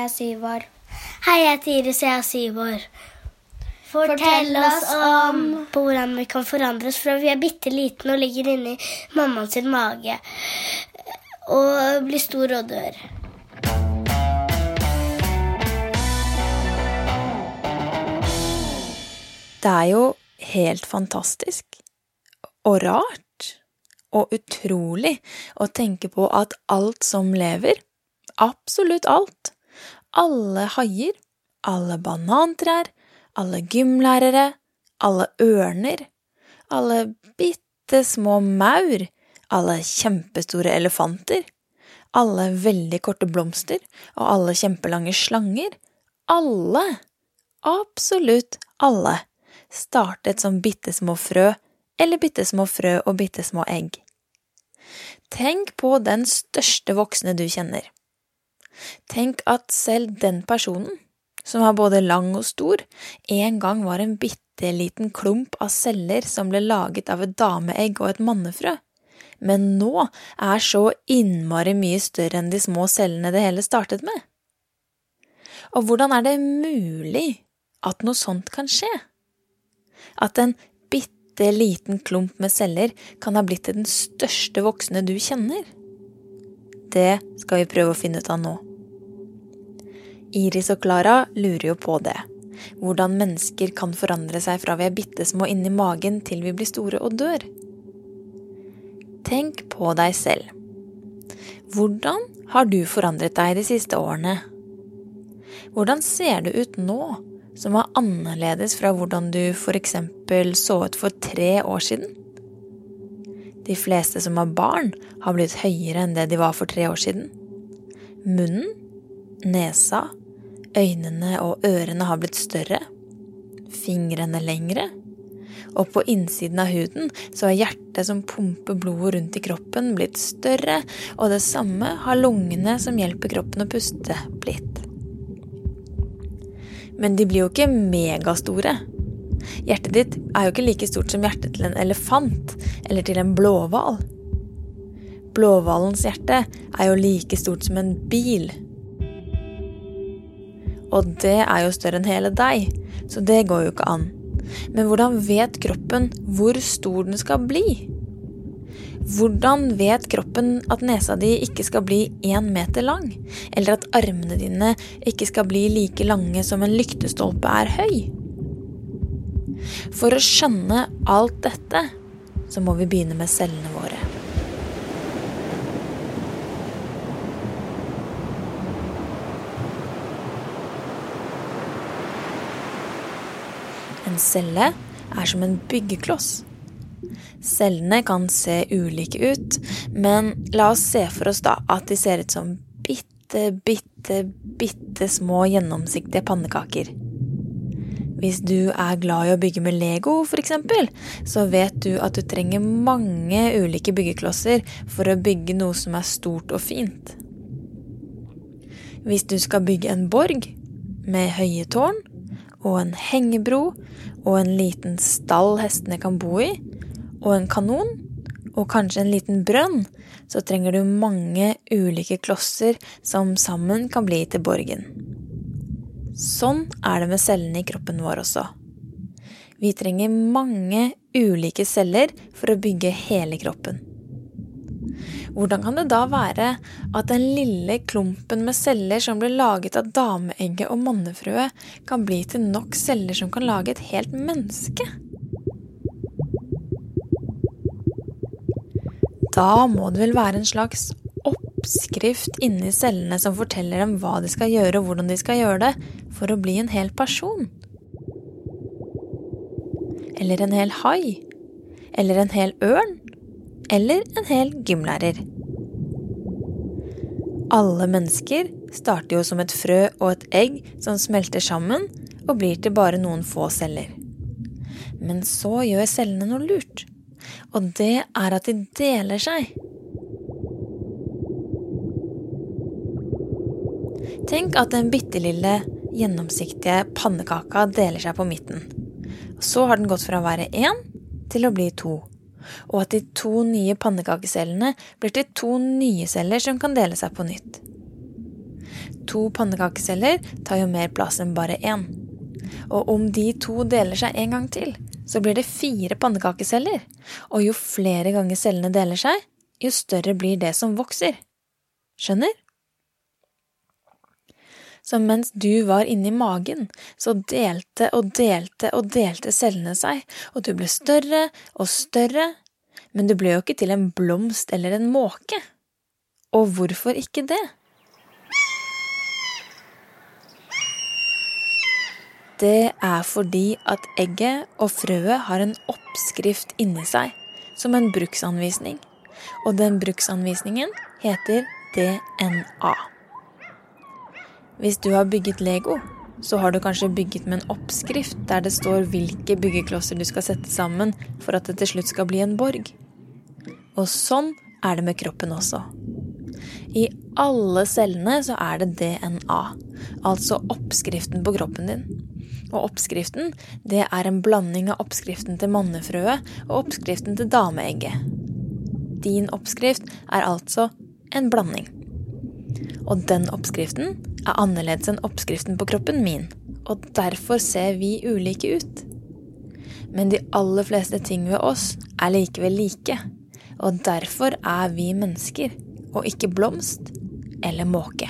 jeg er syv år. Hei, jeg heter Iris, jeg er syv år. Fortell oss om på hvordan vi kan forandres fra vi er bitte liten og ligger inni mammaen sin mage og blir stor og dør. Det er jo helt fantastisk og rart og utrolig å tenke på at alt som lever, absolutt alt, alle haier, alle banantrær, alle gymlærere, alle ørner, alle bitte små maur, alle kjempestore elefanter, alle veldig korte blomster og alle kjempelange slanger, alle, absolutt alle, startet som bitte små frø eller bitte små frø og bitte små egg. Tenk på den største voksne du kjenner. Tenk at selv den personen, som var både lang og stor, en gang var en bitte liten klump av celler som ble laget av et dameegg og et mannefrø, men nå er så innmari mye større enn de små cellene det hele startet med. Og hvordan er det mulig at noe sånt kan skje? At en bitte liten klump med celler kan ha blitt til den største voksne du kjenner? Det skal vi prøve å finne ut av nå. Iris og Klara lurer jo på det. Hvordan mennesker kan forandre seg fra vi er bitte små inni magen til vi blir store og dør. Tenk på deg selv. Hvordan har du forandret deg de siste årene? Hvordan ser du ut nå, som var annerledes fra hvordan du eksempel så ut for tre år siden? De fleste som har barn, har blitt høyere enn det de var for tre år siden. Munnen, nesa, øynene og ørene har blitt større. Fingrene lengre. Og på innsiden av huden så er hjertet som pumper blodet rundt i kroppen, blitt større, og det samme har lungene som hjelper kroppen å puste, blitt. Men de blir jo ikke megastore. Hjertet ditt er jo ikke like stort som hjertet til en elefant eller til en blåhval. Blåhvalens hjerte er jo like stort som en bil. Og det er jo større enn hele deg, så det går jo ikke an. Men hvordan vet kroppen hvor stor den skal bli? Hvordan vet kroppen at nesa di ikke skal bli én meter lang? Eller at armene dine ikke skal bli like lange som en lyktestolpe er høy? For å skjønne alt dette, så må vi begynne med cellene våre. En celle er som en byggekloss. Cellene kan se ulike ut, men la oss se for oss da at de ser ut som bitte, bitte, bitte små gjennomsiktige pannekaker. Hvis du er glad i å bygge med Lego, f.eks., så vet du at du trenger mange ulike byggeklosser for å bygge noe som er stort og fint. Hvis du skal bygge en borg med høye tårn og en hengebro og en liten stall hestene kan bo i, og en kanon, og kanskje en liten brønn, så trenger du mange ulike klosser som sammen kan bli til borgen. Sånn er det med cellene i kroppen vår også. Vi trenger mange ulike celler for å bygge hele kroppen. Hvordan kan det da være at den lille klumpen med celler som ble laget av dameegget og mannefrøet, kan bli til nok celler som kan lage et helt menneske? Da må det vel være en slags oppskrift inni cellene som forteller dem hva de skal gjøre og hvordan de skal gjøre det for å bli en hel person. Eller en hel hai. Eller en hel ørn. Eller en hel gymlærer. Alle mennesker starter jo som et frø og et egg som smelter sammen og blir til bare noen få celler. Men så gjør cellene noe lurt og det er at de deler seg. Tenk at den bitte lille, gjennomsiktige pannekaka deler seg på midten. Så har den gått fra å være én til å bli to. Og at de to nye pannekakecellene blir til to nye celler som kan dele seg på nytt. To pannekakeceller tar jo mer plass enn bare én. Og om de to deler seg en gang til, så blir det fire pannekakeceller. Og jo flere ganger cellene deler seg, jo større blir det som vokser. Skjønner? Så mens du var inni magen, så delte og delte og delte cellene seg, og du ble større og større, men du ble jo ikke til en blomst eller en måke. Og hvorfor ikke det? Det er fordi at egget og frøet har en oppskrift inni seg, som en bruksanvisning. Og den bruksanvisningen heter DNA. Hvis du har bygget Lego, så har du kanskje bygget med en oppskrift der det står hvilke byggeklosser du skal sette sammen for at det til slutt skal bli en borg. Og sånn er det med kroppen også. I alle cellene så er det DNA, altså oppskriften på kroppen din. Og oppskriften, det er en blanding av oppskriften til mannefrøet og oppskriften til dameegget. Din oppskrift er altså en blanding. Og den oppskriften er annerledes enn oppskriften på kroppen min, og derfor ser vi ulike ut. Men de aller fleste ting ved oss er likevel like, og derfor er vi mennesker, og ikke blomst eller måke.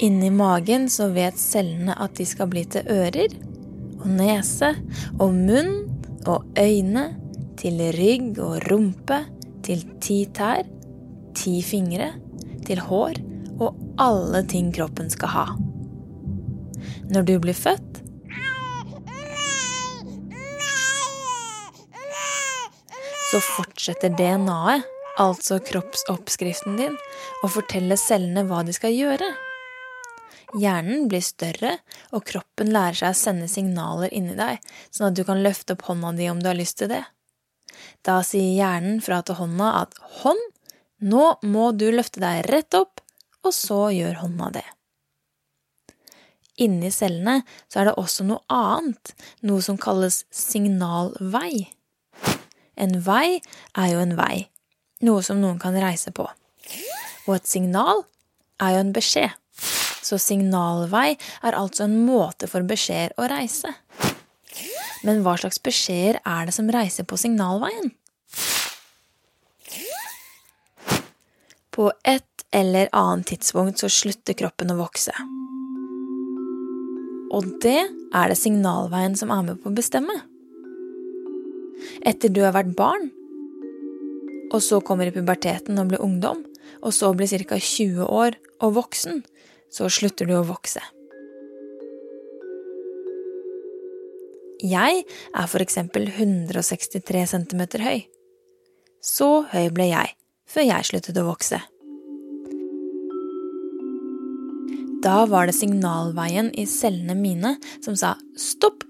Inni magen så vet cellene at de skal bli til ører og nese og munn og øyne, til rygg og rumpe, til ti tær ti fingre, til hår og alle ting kroppen skal ha. Når du blir født Så fortsetter DNA-et, altså kroppsoppskriften din, å fortelle cellene hva de skal gjøre. Hjernen blir større, og kroppen lærer seg å sende signaler inni deg, sånn at du kan løfte opp hånda di om du har lyst til det. Da sier hjernen fra til hånda at hånd nå må du løfte deg rett opp, og så gjør hånda det. Inni cellene så er det også noe annet, noe som kalles signalvei. En vei er jo en vei, noe som noen kan reise på. Og et signal er jo en beskjed. Så signalvei er altså en måte for beskjeder å reise. Men hva slags beskjeder er det som reiser på signalveien? På et eller annet tidspunkt så slutter kroppen å vokse. Og det er det signalveien som er med på å bestemme. Etter du har vært barn, og så kommer i puberteten og blir ungdom, og så blir ca. 20 år og voksen, så slutter du å vokse. Jeg er for eksempel 163 cm høy. Så høy ble jeg før jeg sluttet å vokse. Da var det signalveien i cellene mine som sa stopp!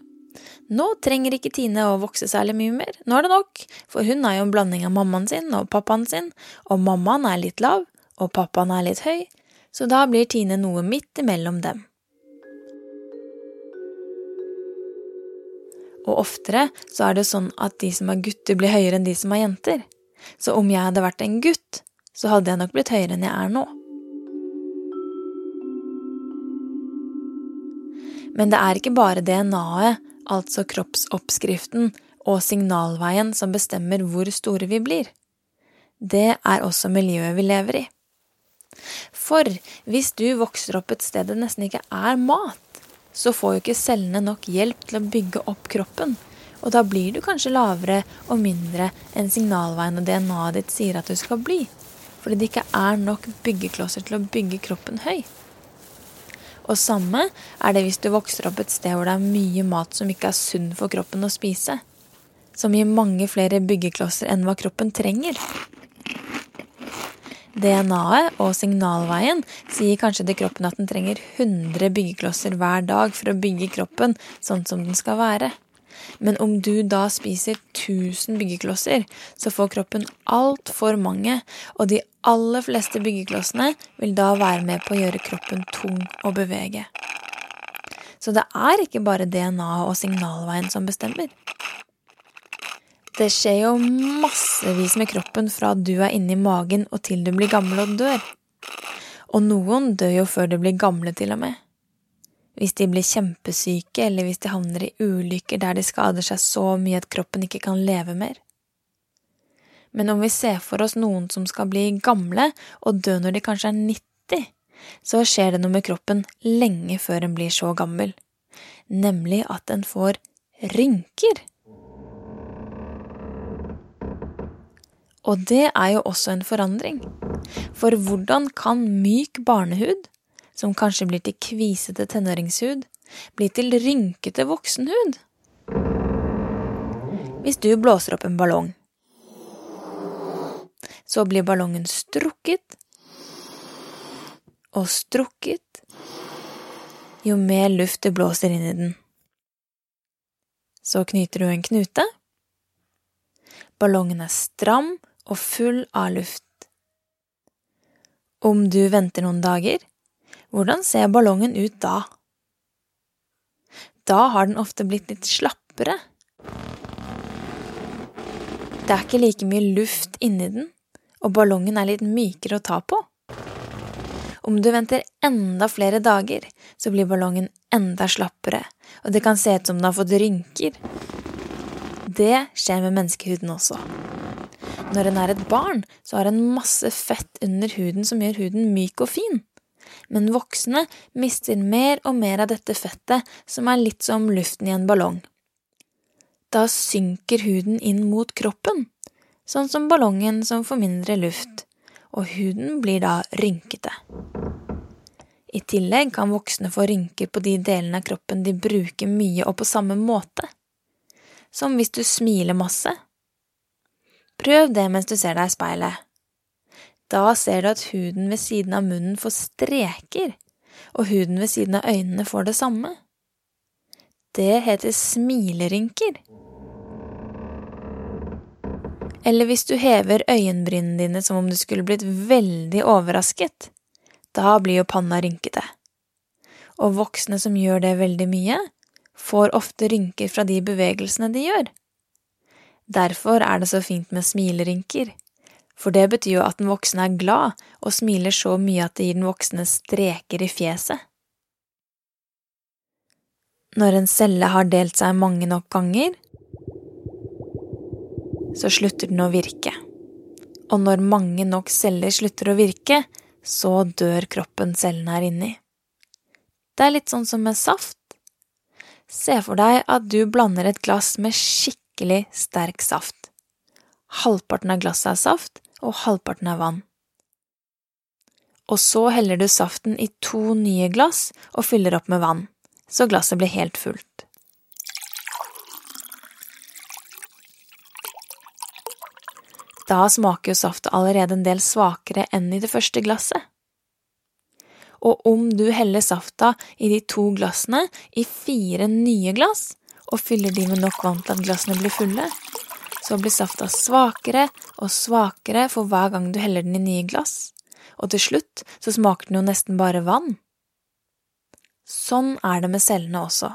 Nå trenger ikke Tine å vokse særlig mye mer, nå er det nok, for hun er jo en blanding av mammaen sin og pappaen sin, og mammaen er litt lav, og pappaen er litt høy, så da blir Tine noe midt imellom dem. Og oftere så er det sånn at de som er gutter, blir høyere enn de som er jenter. Så om jeg hadde vært en gutt, så hadde jeg nok blitt høyere enn jeg er nå. Men det er ikke bare DNA-et, altså kroppsoppskriften og signalveien, som bestemmer hvor store vi blir. Det er også miljøet vi lever i. For hvis du vokser opp et sted det nesten ikke er mat, så får jo ikke cellene nok hjelp til å bygge opp kroppen, og da blir du kanskje lavere og mindre enn signalveien og DNA-et ditt sier at du skal bli, fordi det ikke er nok byggeklosser til å bygge kroppen høy. Og samme er det hvis du vokser opp et sted hvor det er mye mat som ikke er sunn for kroppen å spise, som gir mange flere byggeklosser enn hva kroppen trenger. DNA-et og signalveien sier kanskje til kroppen at den trenger 100 byggeklosser hver dag for å bygge kroppen sånn som den skal være. Men om du da spiser 1000 byggeklosser, så får kroppen altfor mange, og de aller fleste byggeklossene vil da være med på å gjøre kroppen tung å bevege. Så det er ikke bare DNA og signalveien som bestemmer. Det skjer jo massevis med kroppen fra du er inni magen og til du blir gammel og dør. Og noen dør jo før de blir gamle, til og med. Hvis de blir kjempesyke, eller hvis de havner i ulykker der de skader seg så mye at kroppen ikke kan leve mer. Men om vi ser for oss noen som skal bli gamle og dø når de kanskje er 90, så skjer det noe med kroppen lenge før en blir så gammel, nemlig at en får rynker. Og det er jo også en forandring. For hvordan kan myk barnehud, som kanskje blir til kvisete tenåringshud, blir til rynkete voksenhud? Hvis du blåser opp en ballong, så blir ballongen strukket og strukket jo mer luft du blåser inn i den. Så knyter du en knute. Ballongen er stram og full av luft. Om du venter noen dager, hvordan ser ballongen ut da? Da har den ofte blitt litt slappere. Det er ikke like mye luft inni den, og ballongen er litt mykere å ta på. Om du venter enda flere dager, så blir ballongen enda slappere, og det kan se ut som den har fått rynker. Det skjer med menneskehuden også. Når en er et barn, så har en masse fett under huden som gjør huden myk og fin. Men voksne mister mer og mer av dette fettet, som er litt som luften i en ballong. Da synker huden inn mot kroppen, sånn som ballongen som får mindre luft, og huden blir da rynkete. I tillegg kan voksne få rynker på de delene av kroppen de bruker mye og på samme måte. Som hvis du smiler masse, Prøv det mens du ser deg i speilet. Da ser du at huden ved siden av munnen får streker, og huden ved siden av øynene får det samme. Det heter smilerynker. Eller hvis du hever øyenbrynene dine som om du skulle blitt veldig overrasket. Da blir jo panna rynkete. Og voksne som gjør det veldig mye, får ofte rynker fra de bevegelsene de gjør. Derfor er det så fint med smilerynker, for det betyr jo at den voksne er glad og smiler så mye at det gir den voksne streker i fjeset. Når en celle har delt seg mange nok ganger, så slutter den å virke. Og når mange nok celler slutter å virke, så dør kroppen cellene her inni. Det er litt sånn som med saft. Se for deg at du blander et glass med skikkelig sterk saft. Halvparten av glasset er saft, og halvparten er vann. Og så heller du saften i to nye glass og fyller opp med vann, så glasset blir helt fullt. Da smaker jo saftet allerede en del svakere enn i det første glasset. Og om du heller safta i de to glassene i fire nye glass, og fyller de med nok vann til at glassene blir fulle, så blir safta svakere og svakere for hver gang du heller den i nye glass, og til slutt så smaker den jo nesten bare vann. Sånn er det med cellene også.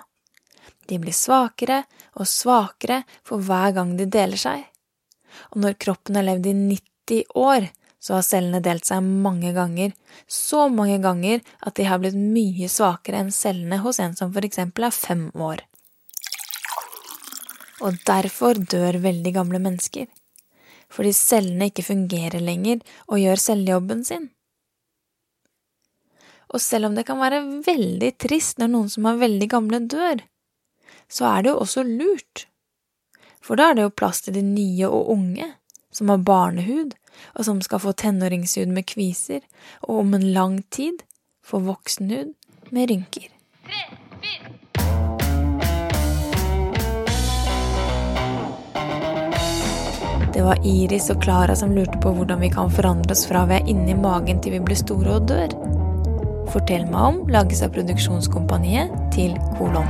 De blir svakere og svakere for hver gang de deler seg. Og når kroppen har levd i 90 år, så har cellene delt seg mange ganger, så mange ganger at de har blitt mye svakere enn cellene hos en som for eksempel er fem år og derfor dør veldig gamle mennesker, fordi cellene ikke fungerer lenger og gjør cellejobben sin. Og selv om det kan være veldig trist når noen som er veldig gamle, dør, så er det jo også lurt, for da er det jo plass til de nye og unge, som har barnehud, og som skal få tenåringshud med kviser, og om en lang tid få voksenhud med rynker. Tre. Det var Iris og Klara som lurte på hvordan vi kan forandre oss fra vi er inni magen til vi blir store og dør. Fortell meg om lages av produksjonskompaniet til Kolon.